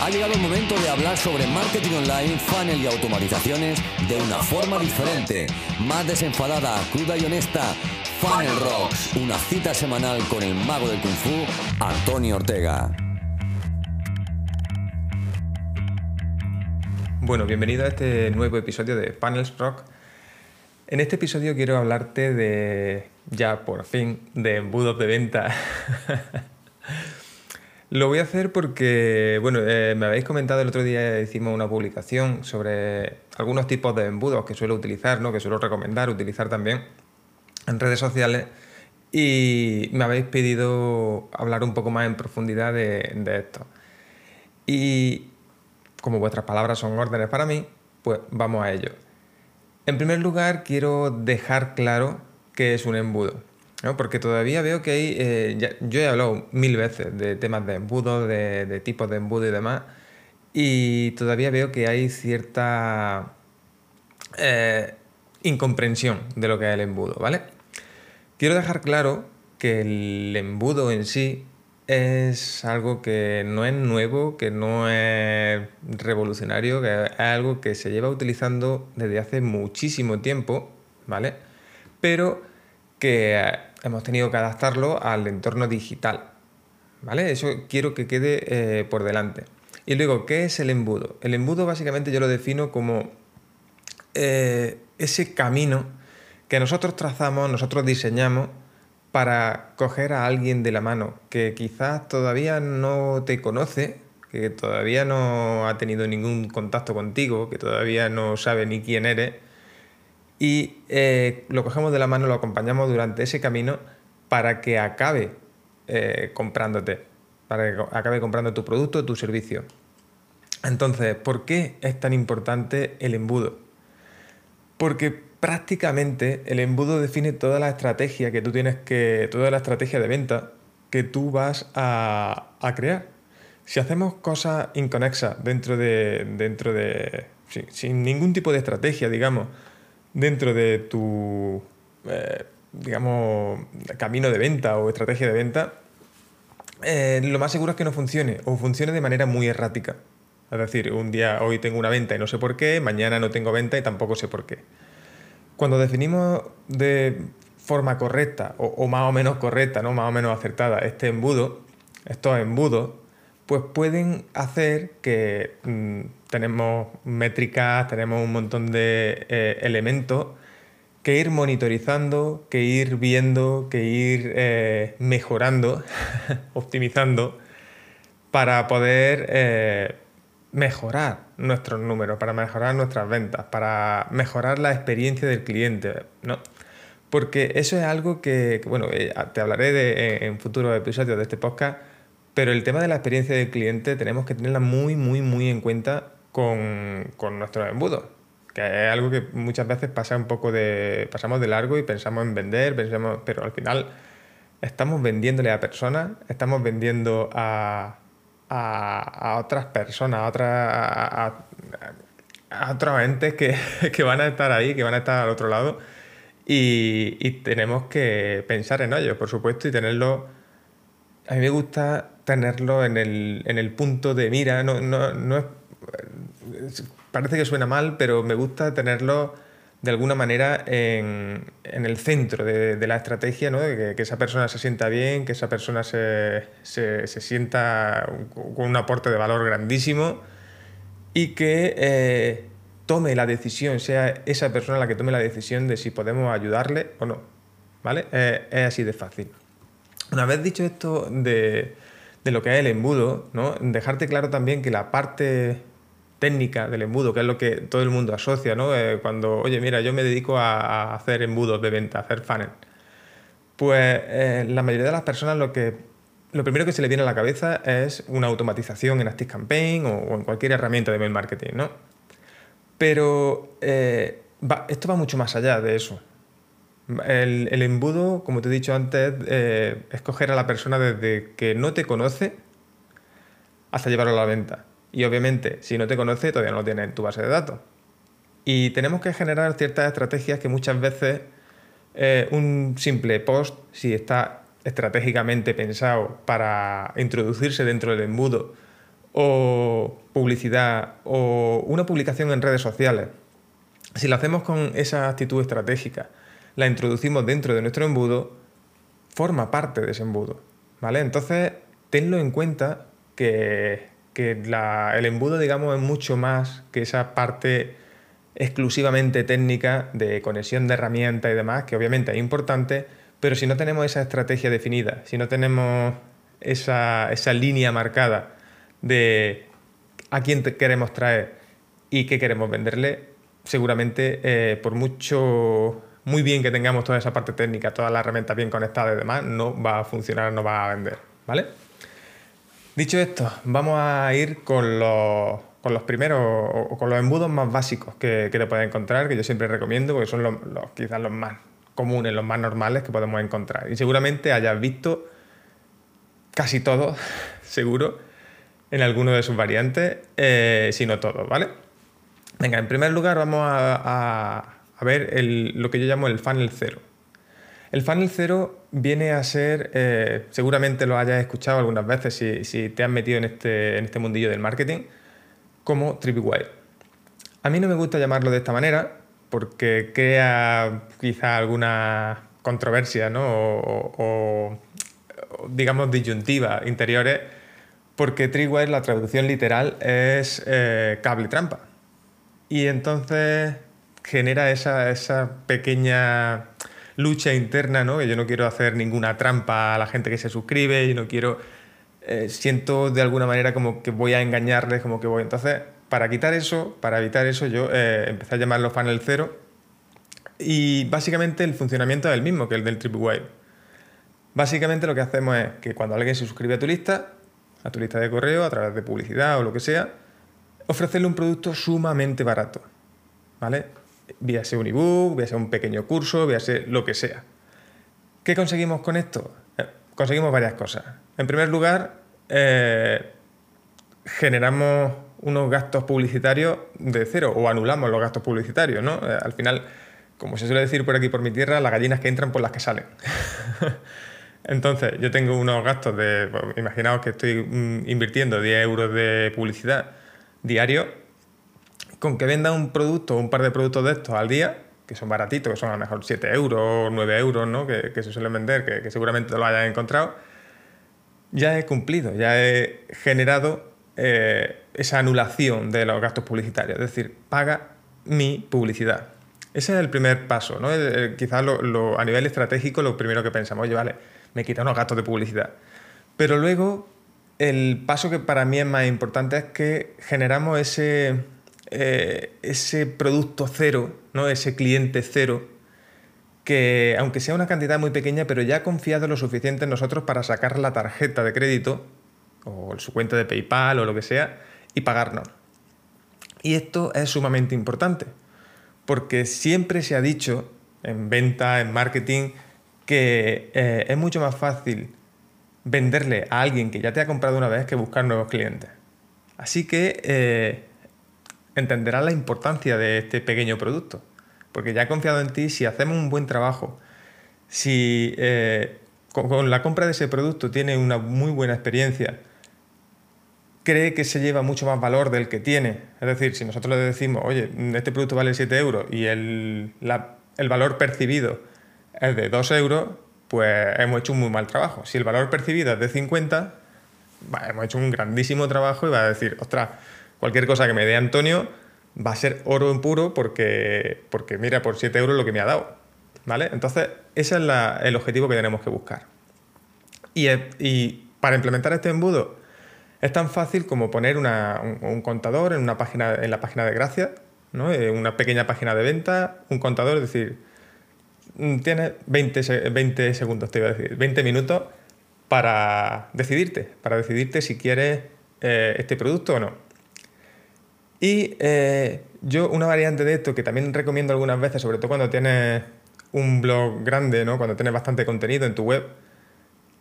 Ha llegado el momento de hablar sobre marketing online, funnel y automatizaciones de una forma diferente, más desenfadada, cruda y honesta. Funnel Rocks, una cita semanal con el mago del kung fu, Antonio Ortega. Bueno, bienvenido a este nuevo episodio de Funnels Rock. En este episodio quiero hablarte de, ya por fin, de embudos de venta. Lo voy a hacer porque, bueno, eh, me habéis comentado el otro día, hicimos una publicación sobre algunos tipos de embudos que suelo utilizar, ¿no? que suelo recomendar utilizar también en redes sociales y me habéis pedido hablar un poco más en profundidad de, de esto. Y como vuestras palabras son órdenes para mí, pues vamos a ello. En primer lugar, quiero dejar claro qué es un embudo. Porque todavía veo que hay, eh, yo he hablado mil veces de temas de embudos, de, tipos de embudo y demás, y todavía veo que hay cierta eh, incomprensión de lo que es el embudo, ¿vale? Quiero dejar claro que el embudo en sí es algo que no es nuevo, que no es revolucionario, que es algo que se lleva utilizando desde hace muchísimo tiempo, ¿vale? Pero que hemos tenido que adaptarlo al entorno digital. ¿Vale? Eso quiero que quede eh, por delante. Y luego, ¿qué es el embudo? El embudo básicamente yo lo defino como eh, ese camino que nosotros trazamos, nosotros diseñamos para coger a alguien de la mano que quizás todavía no te conoce, que todavía no ha tenido ningún contacto contigo, que todavía no sabe ni quién eres, y eh, lo cogemos de la mano, lo acompañamos durante ese camino para que acabe eh, comprándote, para que acabe comprando tu producto tu servicio. Entonces, ¿por qué es tan importante el embudo? Porque prácticamente el embudo define toda la estrategia que tú tienes que, toda la estrategia de venta que tú vas a, crear. Si hacemos cosas inconexas dentro de, dentro de, sin ningún tipo de estrategia, digamos, dentro de tu, eh, digamos, camino de venta o estrategia de venta, eh, lo más seguro es que no funcione o funcione de manera muy errática. Es decir, un día hoy tengo una venta y no sé por qué, mañana no tengo venta y tampoco sé por qué. Cuando definimos de forma correcta o, más o menos correcta, ¿no? más o menos acertada este embudo, estos embudos, pues pueden hacer que mm, tenemos métricas, tenemos un montón de eh, elementos que ir monitorizando, que ir viendo, que ir eh, mejorando, optimizando, para poder eh, mejorar nuestros números, para mejorar nuestras ventas, para mejorar la experiencia del cliente, ¿no? Porque eso es algo que, bueno, te hablaré de, en futuros episodios de este podcast, pero el tema de la experiencia del cliente tenemos que tenerla muy, muy, muy en cuenta con, con nuestros embudos, que es algo que muchas veces pasa un poco de, pasamos de largo y pensamos en vender, pensamos, pero al final estamos vendiéndole a personas, estamos vendiendo a, a, otras personas, a, otras, a, otros entes que, que, van a estar ahí, que van a estar al otro lado. Y, y tenemos que pensar en ellos, por supuesto, y tenerlo. A mí me gusta tenerlo en el, en el punto de mira, no, no, no parece que suena mal, pero me gusta tenerlo de alguna manera en, el centro de, la estrategia, ¿no? que, esa persona se sienta bien, que esa persona se, sienta con un aporte de valor grandísimo y que eh, tome la decisión, sea esa persona la que tome la decisión de si podemos ayudarle o no. ¿Vale? es así de fácil. Una vez dicho esto de, de lo que es el embudo, ¿no? dejarte claro también que la parte técnica del embudo, que es lo que todo el mundo asocia, ¿no? Eh, cuando, oye, mira, yo me dedico a, hacer embudos de venta, a hacer funnel. Pues eh, la mayoría de las personas lo que lo primero que se le viene a la cabeza es una automatización en ActiveCampaign o, o en cualquier herramienta de mail marketing, ¿no? Pero eh, esto va mucho más allá de eso. El, embudo, como te he dicho antes, es coger a la persona desde que no te conoce hasta llevarlo a la venta. Y obviamente, si no te conoce, todavía no lo tienes en tu base de datos. Y tenemos que generar ciertas estrategias que muchas veces eh, un simple post, si está estratégicamente pensado para introducirse dentro del embudo o publicidad o una publicación en redes sociales, si lo hacemos con esa actitud estratégica, la introducimos dentro de nuestro embudo, forma parte de ese embudo. ¿Vale? Entonces, tenlo en cuenta que, el embudo, digamos, es mucho más que esa parte exclusivamente técnica de conexión de herramientas y demás, que obviamente es importante, pero si no tenemos esa estrategia definida, si no tenemos esa, línea marcada de a quién queremos traer y qué queremos venderle, seguramente eh, por mucho, muy bien que tengamos toda esa parte técnica, todas las herramientas bien conectadas y demás, no va a funcionar, no va a vender, ¿vale? Dicho esto, vamos a ir con los, primeros o con los embudos más básicos que, te puedes encontrar, que yo siempre recomiendo porque son los, quizás los más comunes, los más normales que podemos encontrar. Y seguramente hayas visto casi todos, seguro, en alguno de sus variantes, eh, si no todos, ¿vale? Venga, en primer lugar vamos a, ver lo que yo llamo el funnel cero. El funnel cero viene a ser, eh, seguramente lo hayas escuchado algunas veces si, te has metido en este, en este mundillo del marketing, como Tripwire. A mí no me gusta llamarlo de esta manera porque crea quizá alguna controversia ¿no? o, digamos disyuntiva interiores porque Tripwire la traducción literal es eh, cable trampa. Y entonces genera esa, esa pequeña lucha interna, ¿no? Que yo no quiero hacer ninguna trampa a la gente que se suscribe y no quiero... Eh, siento de alguna manera como que voy a engañarles, como que voy... Entonces, para quitar eso, para evitar eso, yo eh, empecé a llamarlo funnel cero y básicamente el funcionamiento es el mismo que el del TripWire. Básicamente lo que hacemos es que cuando alguien se suscribe a tu lista, a tu lista de correo, a través de publicidad o lo que sea, ofrecerle un producto sumamente barato. ¿Vale? Vía un ebook, vía un pequeño curso, vía lo que sea. ¿Qué conseguimos con esto? Eh, conseguimos varias cosas. En primer lugar, eh, generamos unos gastos publicitarios de cero o anulamos los gastos publicitarios, ¿no? Eh, al final, como se suele decir por aquí por mi tierra, las gallinas que entran por las que salen. Entonces, yo tengo unos gastos de, pues, imaginaos que estoy mm, invirtiendo 10 euros de publicidad diario con que venda un producto o un par de productos de estos al día, que son baratitos, que son a lo mejor 7 euros, 9 euros, ¿no? que, se suelen vender, que, seguramente lo hayas encontrado, ya he cumplido, ya he generado eh, esa anulación de los gastos publicitarios, es decir, paga mi publicidad. Ese es el primer paso, ¿no? quizás a nivel estratégico lo primero que pensamos, oye, vale, me quita unos gastos de publicidad. Pero luego el paso que para mí es más importante es que generamos ese, eh, ese producto cero, ¿no? ese cliente cero, que aunque sea una cantidad muy pequeña, pero ya ha confiado lo suficiente en nosotros para sacar la tarjeta de crédito o su cuenta de PayPal o lo que sea y pagarnos. Y esto es sumamente importante, porque siempre se ha dicho en venta, en marketing, que eh, es mucho más fácil venderle a alguien que ya te ha comprado una vez que buscar nuevos clientes. Así que eh, entenderás la importancia de este pequeño producto. Porque ya he confiado en ti, si hacemos un buen trabajo, si eh, con, la compra de ese producto tiene una muy buena experiencia, cree que se lleva mucho más valor del que tiene. Es decir, si nosotros le decimos, oye, este producto vale 7 euros y el, el valor percibido es de 2 euros, pues hemos hecho un muy mal trabajo. Si el valor percibido es de 50, hemos hecho un grandísimo trabajo y va a decir, ostras, cualquier cosa que me dé Antonio va a ser oro en puro porque, porque mira, por 7 euros lo que me ha dado. ¿Vale? Entonces, ese es el objetivo que tenemos que buscar. Y, para implementar este embudo es tan fácil como poner un, contador en, una página, en la página de gracias, ¿no? Eh, una pequeña página de venta, un contador, es decir, tienes 20, 20 segundos, te iba a decir, 20 minutos para decidirte, para decidirte si quieres eh, este producto o no. Y eh, yo una variante de esto que también recomiendo algunas veces, sobre todo cuando tienes un blog grande, ¿no? cuando tienes bastante contenido en tu web,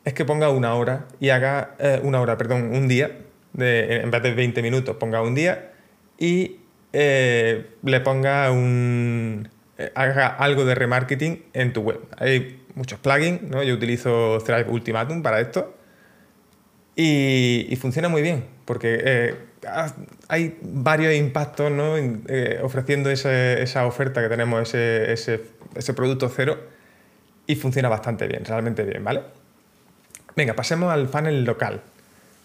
es que ponga una hora y haga eh, una hora, perdón, un día, de, en vez de 20 minutos, ponga un día y eh, le ponga un... haga algo de remarketing en tu web. Hay muchos plugins, ¿no? yo utilizo Thrive Ultimatum para esto y, funciona muy bien, porque eh, hay varios impactos ¿no? Eh, ofreciendo esa oferta que tenemos, ese, ese, ese, producto cero, y funciona bastante bien, realmente bien, ¿vale? Venga, pasemos al funnel local.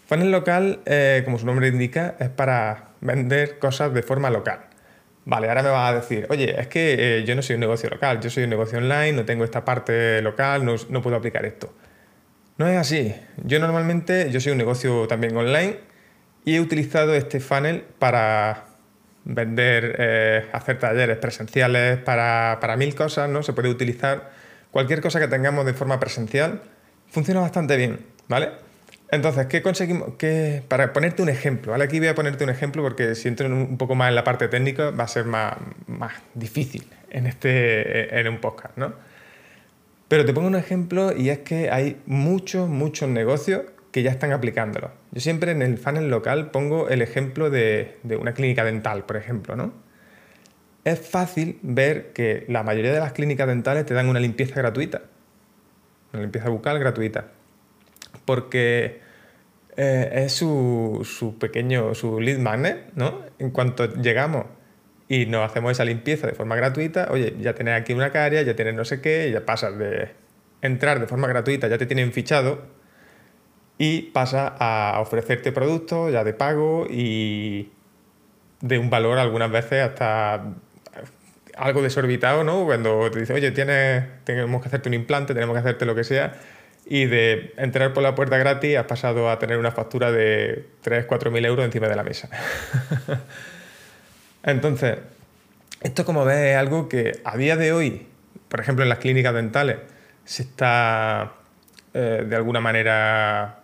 Funnel local, eh, como su nombre indica, es para vender cosas de forma local. Vale, ahora me vas a decir, oye, es que yo no soy un negocio local, yo soy un negocio online, no tengo esta parte local, no, no puedo aplicar esto. No es así. Yo normalmente, yo soy un negocio también online y he utilizado este funnel para vender, eh, hacer talleres presenciales para, mil cosas, ¿no? Se puede utilizar cualquier cosa que tengamos de forma presencial. Funciona bastante bien, ¿vale? Entonces, ¿qué conseguimos? ¿Qué, para ponerte un ejemplo. Aquí voy a ponerte un ejemplo porque si entro un poco más en la parte técnica va a ser más, más difícil en, este, en un podcast, ¿no? Pero te pongo un ejemplo y es que hay muchos, muchos negocios que ya están aplicándolo. Yo siempre en el funnel local pongo el ejemplo de, una clínica dental, por ejemplo, ¿no? Es fácil ver que la mayoría de las clínicas dentales te dan una limpieza gratuita, una limpieza bucal gratuita, porque eh, es su, su, pequeño, su lead magnet, ¿no? En cuanto llegamos y nos hacemos esa limpieza de forma gratuita, oye, ya tienes aquí una caria, ya tienes no sé qué, ya pasas de entrar de forma gratuita, ya te tienen fichado y pasa a ofrecerte productos ya de pago y de un valor algunas veces hasta algo desorbitado, ¿no? Cuando te dice, oye, tienes, tenemos que hacerte un implante, tenemos que hacerte lo que sea, y de entrar por la puerta gratis has pasado a tener una factura de 3, 4 mil euros encima de la mesa. Entonces, esto como ves es algo que a día de hoy, por ejemplo en las clínicas dentales, se está eh, de alguna manera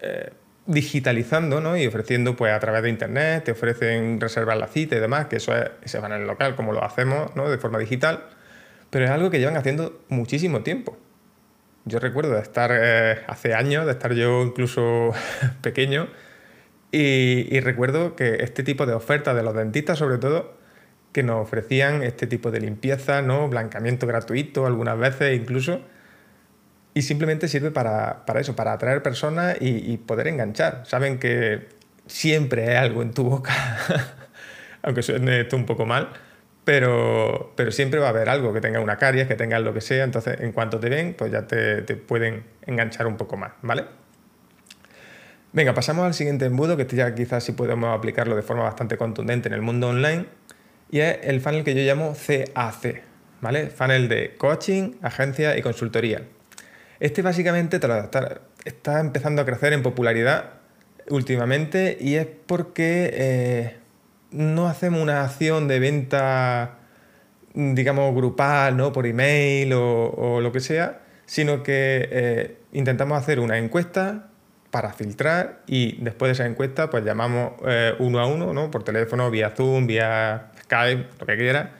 eh, digitalizando ¿no? y ofreciendo pues, a través de internet, te ofrecen reservar la cita y demás, que eso es ese el local como lo hacemos ¿no? de forma digital, pero es algo que llevan haciendo muchísimo tiempo. Yo recuerdo de estar eh, hace años, de estar yo incluso pequeño, y, recuerdo que este tipo de ofertas de los dentistas, sobre todo, que nos ofrecían este tipo de limpieza, ¿no? blancamiento gratuito algunas veces incluso, y simplemente sirve para, eso, para atraer personas y, poder enganchar. Saben que siempre hay algo en tu boca, aunque suene esto un poco mal, pero, pero siempre va a haber algo, que tenga una caries, que tenga lo que sea, entonces en cuanto te ven, pues ya te, te pueden enganchar un poco más, ¿vale? Venga, pasamos al siguiente embudo, que este ya quizás sí podemos aplicarlo de forma bastante contundente en el mundo online, y es el funnel que yo llamo CAC, ¿vale? Funnel de coaching, agencia y consultoría. Este básicamente está, empezando a crecer en popularidad últimamente y es porque eh, no hacemos una acción de venta, digamos, grupal, ¿no? Por email o, lo que sea, sino que eh, intentamos hacer una encuesta para filtrar y después de esa encuesta pues llamamos eh, uno a uno, ¿no? por teléfono, vía Zoom, vía Skype, lo que quiera,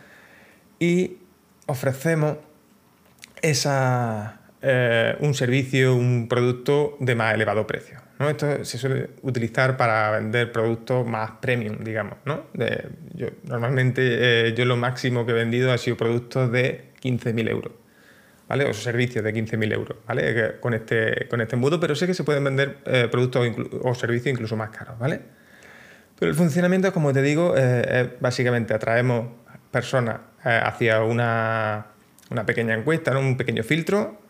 y ofrecemos esa, eh, un servicio, un producto de más elevado precio. ¿no? Esto se suele utilizar para vender productos más premium, digamos. ¿no? normalmente eh, yo lo máximo que he vendido ha sido productos de 15.000 euros. O servicios de 15.000 euros. Con este, con este embudo, pero sé que se pueden vender eh, productos o servicios incluso más caros, ¿vale? Pero el funcionamiento, como te digo, eh, es básicamente atraemos personas eh, hacia una, pequeña encuesta, un pequeño filtro.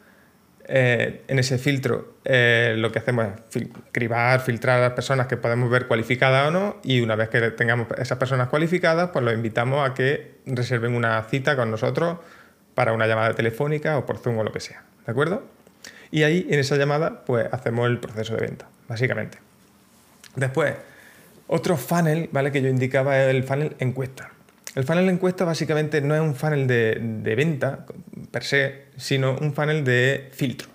en ese filtro lo que hacemos es cribar, filtrar a las personas que podemos ver cualificadas o no y una vez que tengamos esas personas cualificadas, pues los invitamos a que reserven una cita con nosotros para una llamada telefónica o por Zoom o lo que sea, ¿de acuerdo? Y ahí en esa llamada pues hacemos el proceso de venta, básicamente. Después, otro funnel, ¿vale? Que yo indicaba es el funnel encuesta. El funnel encuesta básicamente no es un funnel de, venta per se, sino un funnel de filtro.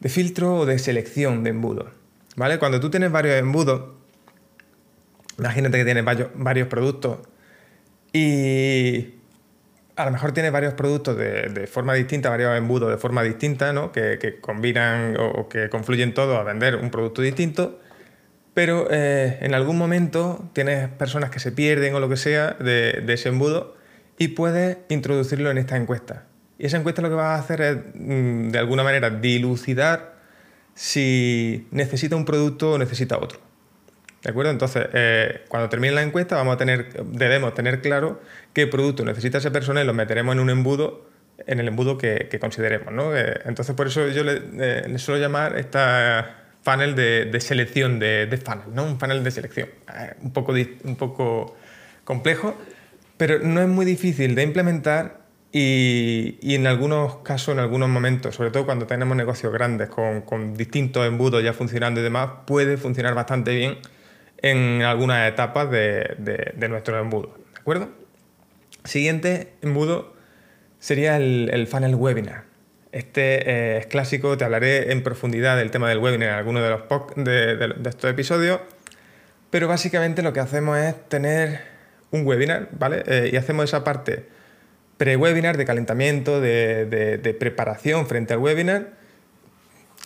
De filtro o de selección de embudos. ¿Vale? Cuando tú tienes varios embudos, imagínate que tienes varios productos y a lo mejor tiene varios productos de, forma distinta, varios embudos de forma distinta, ¿no? que, combinan o, que confluyen todos a vender un producto distinto, pero eh, en algún momento tienes personas que se pierden o lo que sea de, ese embudo y puedes introducirlo en esta encuesta. Y esa encuesta lo que va a hacer es, mm, de alguna manera, dilucidar si necesita un producto o necesita otro. ¿De acuerdo? Entonces, eh, cuando termine la encuesta, vamos a tener, debemos tener claro qué producto necesita esa persona y lo meteremos en un embudo, en el embudo que, consideremos. ¿no? Eh, entonces, por eso yo le, suelo llamar esta funnel de, selección de, de, funnel, ¿no? Un funnel de selección. un, poco, un poco complejo, pero no es muy difícil de implementar y, en algunos casos, en algunos momentos, sobre todo cuando tenemos negocios grandes con, distintos embudos ya funcionando y demás, puede funcionar bastante bien en algunas etapas de, de, nuestro embudo. ¿De acuerdo? Siguiente embudo sería el, funnel webinar. Este eh, es clásico, te hablaré en profundidad del tema del webinar en alguno de, los de, estos episodios, pero básicamente lo que hacemos es tener un webinar, ¿vale? Eh, y hacemos esa parte pre-webinar, de calentamiento, de, preparación frente al webinar.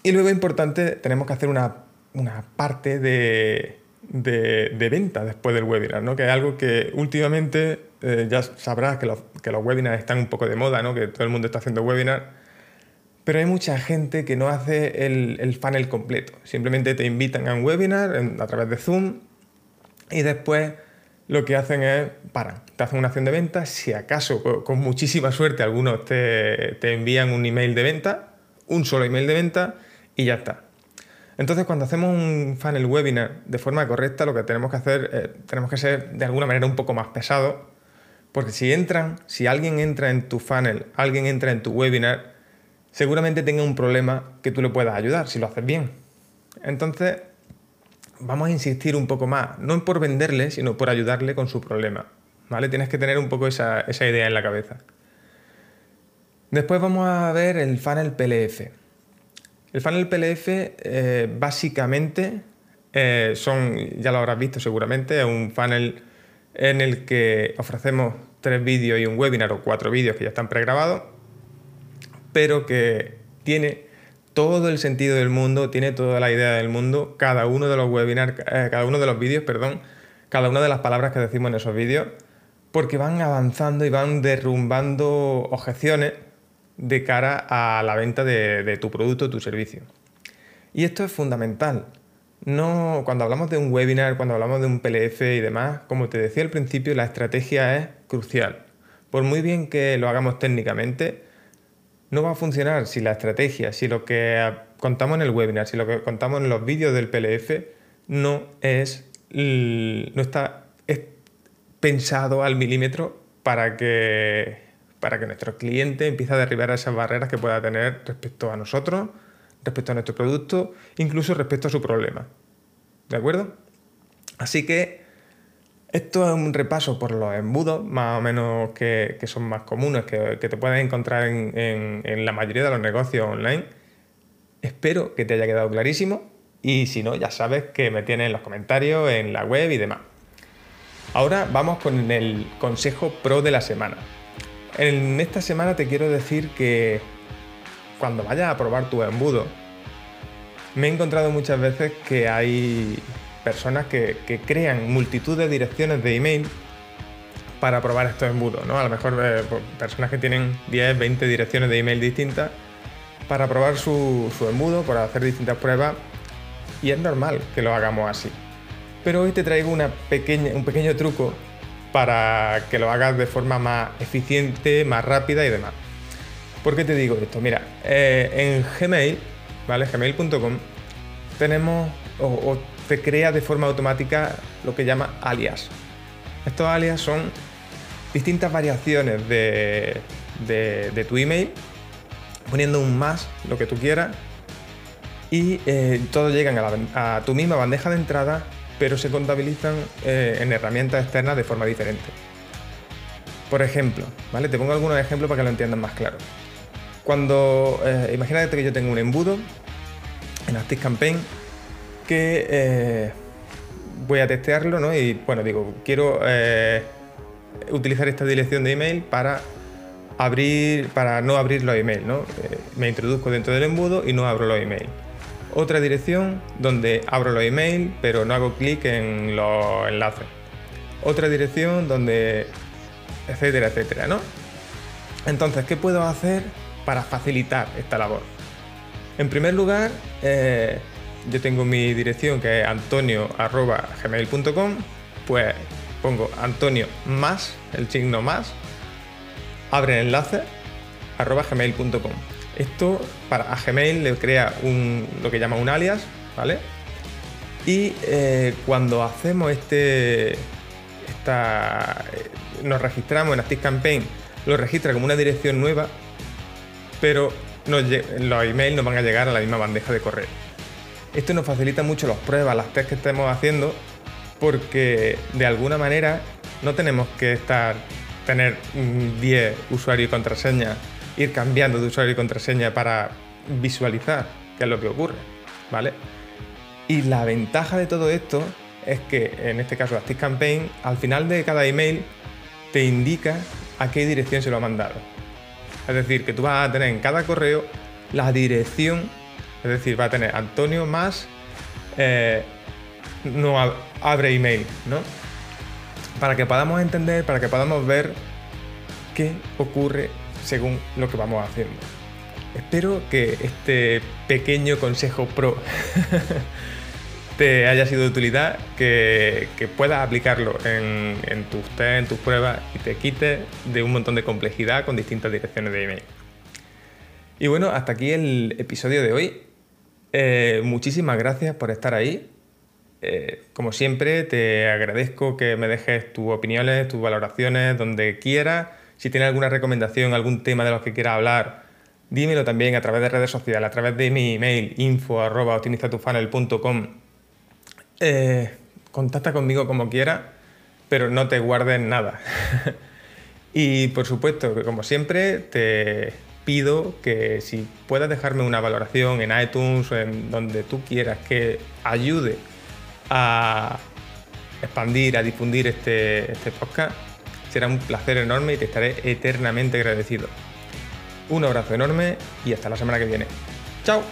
Y luego, importante, tenemos que hacer una, parte de, venta después del webinar, ¿no? que es algo que últimamente eh, ya sabrás que los, que los, webinars están un poco de moda, ¿no? que todo el mundo está haciendo webinar, pero hay mucha gente que no hace el, el funnel completo. Simplemente te invitan a un webinar a través de Zoom y después lo que hacen es, paran, te hacen una acción de venta, si acaso con muchísima suerte algunos te, envían un email de venta, un solo email de venta y ya está. Entonces cuando hacemos un funnel webinar de forma correcta, lo que tenemos que hacer, eh, tenemos que ser de alguna manera un poco más pesado, porque si entran, si alguien entra en tu funnel, alguien entra en tu webinar, seguramente tenga un problema que tú le puedas ayudar si lo haces bien. Entonces, vamos a insistir un poco más, no por venderle, sino por ayudarle con su problema. ¿vale? Tienes que tener un poco esa, idea en la cabeza. Después vamos a ver el funnel PLF. El funnel PLF eh, básicamente eh, son, ya lo habrás visto seguramente, es un funnel en el que ofrecemos tres vídeos y un webinar o cuatro vídeos que ya están pregrabados, pero que tiene todo el sentido del mundo, tiene toda la idea del mundo, cada uno de los webinars, eh, cada uno de los vídeos, perdón, cada una de las palabras que decimos en esos vídeos, porque van avanzando y van derrumbando objeciones de cara a la venta de, tu producto o tu servicio. Y esto es fundamental. No, cuando hablamos de un webinar, cuando hablamos de un PLF y demás, como te decía al principio, la estrategia es crucial. Por muy bien que lo hagamos técnicamente, no va a funcionar si la estrategia, si lo que contamos en el webinar, si lo que contamos en los vídeos del PLF no es no está pensado al milímetro para que para que nuestro cliente empiece a derribar esas barreras que pueda tener respecto a nosotros, respecto a nuestro producto, incluso respecto a su problema. ¿De acuerdo? Así que esto es un repaso por los embudos, más o menos que, son más comunes, que, te puedes encontrar en, la mayoría de los negocios online. Espero que te haya quedado clarísimo y si no, ya sabes que me tienes en los comentarios, en la web y demás. Ahora vamos con el consejo pro de la semana. En esta semana te quiero decir que cuando vayas a probar tu embudo, me he encontrado muchas veces que hay personas que, crean multitud de direcciones de email para probar estos embudos, ¿no? A lo mejor eh, personas que tienen 10, 20 direcciones de email distintas para probar su, embudo, para hacer distintas pruebas y es normal que lo hagamos así. Pero hoy te traigo un pequeño truco para que lo hagas de forma más eficiente, más rápida y demás. ¿Por qué te digo esto? Mira, eh, en Gmail, ¿vale? Gmail.com tenemos, te crea de forma automática lo que llama alias. Estos alias son distintas variaciones de, tu email, poniendo un más, lo que tú quieras, y eh, todos llegan a, tu misma bandeja de entrada, pero se contabilizan eh, en herramientas externas de forma diferente. Por ejemplo, ¿vale? Te pongo algunos ejemplos para que lo entiendan más claro. Cuando, eh, imagínate que yo tengo un embudo en ActiveCampaign que eh, voy a testearlo, ¿no? Y bueno, digo, quiero utilizar esta dirección de email para abrir, para no abrir los emails, ¿no? Me introduzco dentro del embudo y no abro los emails. Otra dirección donde abro los emails, pero no hago clic en los enlaces. Otra dirección donde, etcétera, etcétera, ¿no? Entonces, ¿qué puedo hacer para facilitar esta labor? En primer lugar, eh, yo tengo mi dirección que es antonio.gmail.com, pues pongo Antonio más, el signo más, abre el enlace, arroba gmail.com. Esto para a Gmail le crea un, lo que llama un alias, ¿vale? Y eh, cuando hacemos este, eh, nos registramos en Campaign, lo registra como una dirección nueva, pero los emails nos van a llegar a la misma bandeja de correo. Esto nos facilita mucho las pruebas, las tests que estemos haciendo, porque de alguna manera no tenemos que estar tener 10 usuarios y contraseña, ir cambiando de usuario y contraseña para visualizar qué es lo que ocurre, ¿vale? Y la ventaja de todo esto es que, en este caso, Campaign, al final de cada email te indica a qué dirección se lo ha mandado. Es decir, que tú vas a tener en cada correo la dirección, es decir, va a tener Antonio más eh, no abre email, ¿no? Para que podamos entender, para que podamos ver qué ocurre según lo que vamos haciendo. Espero que este pequeño consejo pro te haya sido de utilidad, que, puedas aplicarlo en, tus test, en tus pruebas y te quite de un montón de complejidad con distintas direcciones de email. Y bueno, hasta aquí el episodio de hoy. Eh, muchísimas gracias por estar ahí. Eh, como siempre, te agradezco que me dejes tus opiniones, tus valoraciones, donde quieras. Si tienes alguna recomendación, algún tema de los que quieras hablar, dímelo también a través de redes sociales, a través de mi email info.optimizatufunnel.com eh, contacta conmigo como quieras, pero no te guardes nada. y por supuesto como siempre te pido que si puedas dejarme una valoración en iTunes o en donde tú quieras que ayude a expandir, a difundir este, este podcast, será un placer enorme y te estaré eternamente agradecido. Un abrazo enorme y hasta la semana que viene. ¡Chao!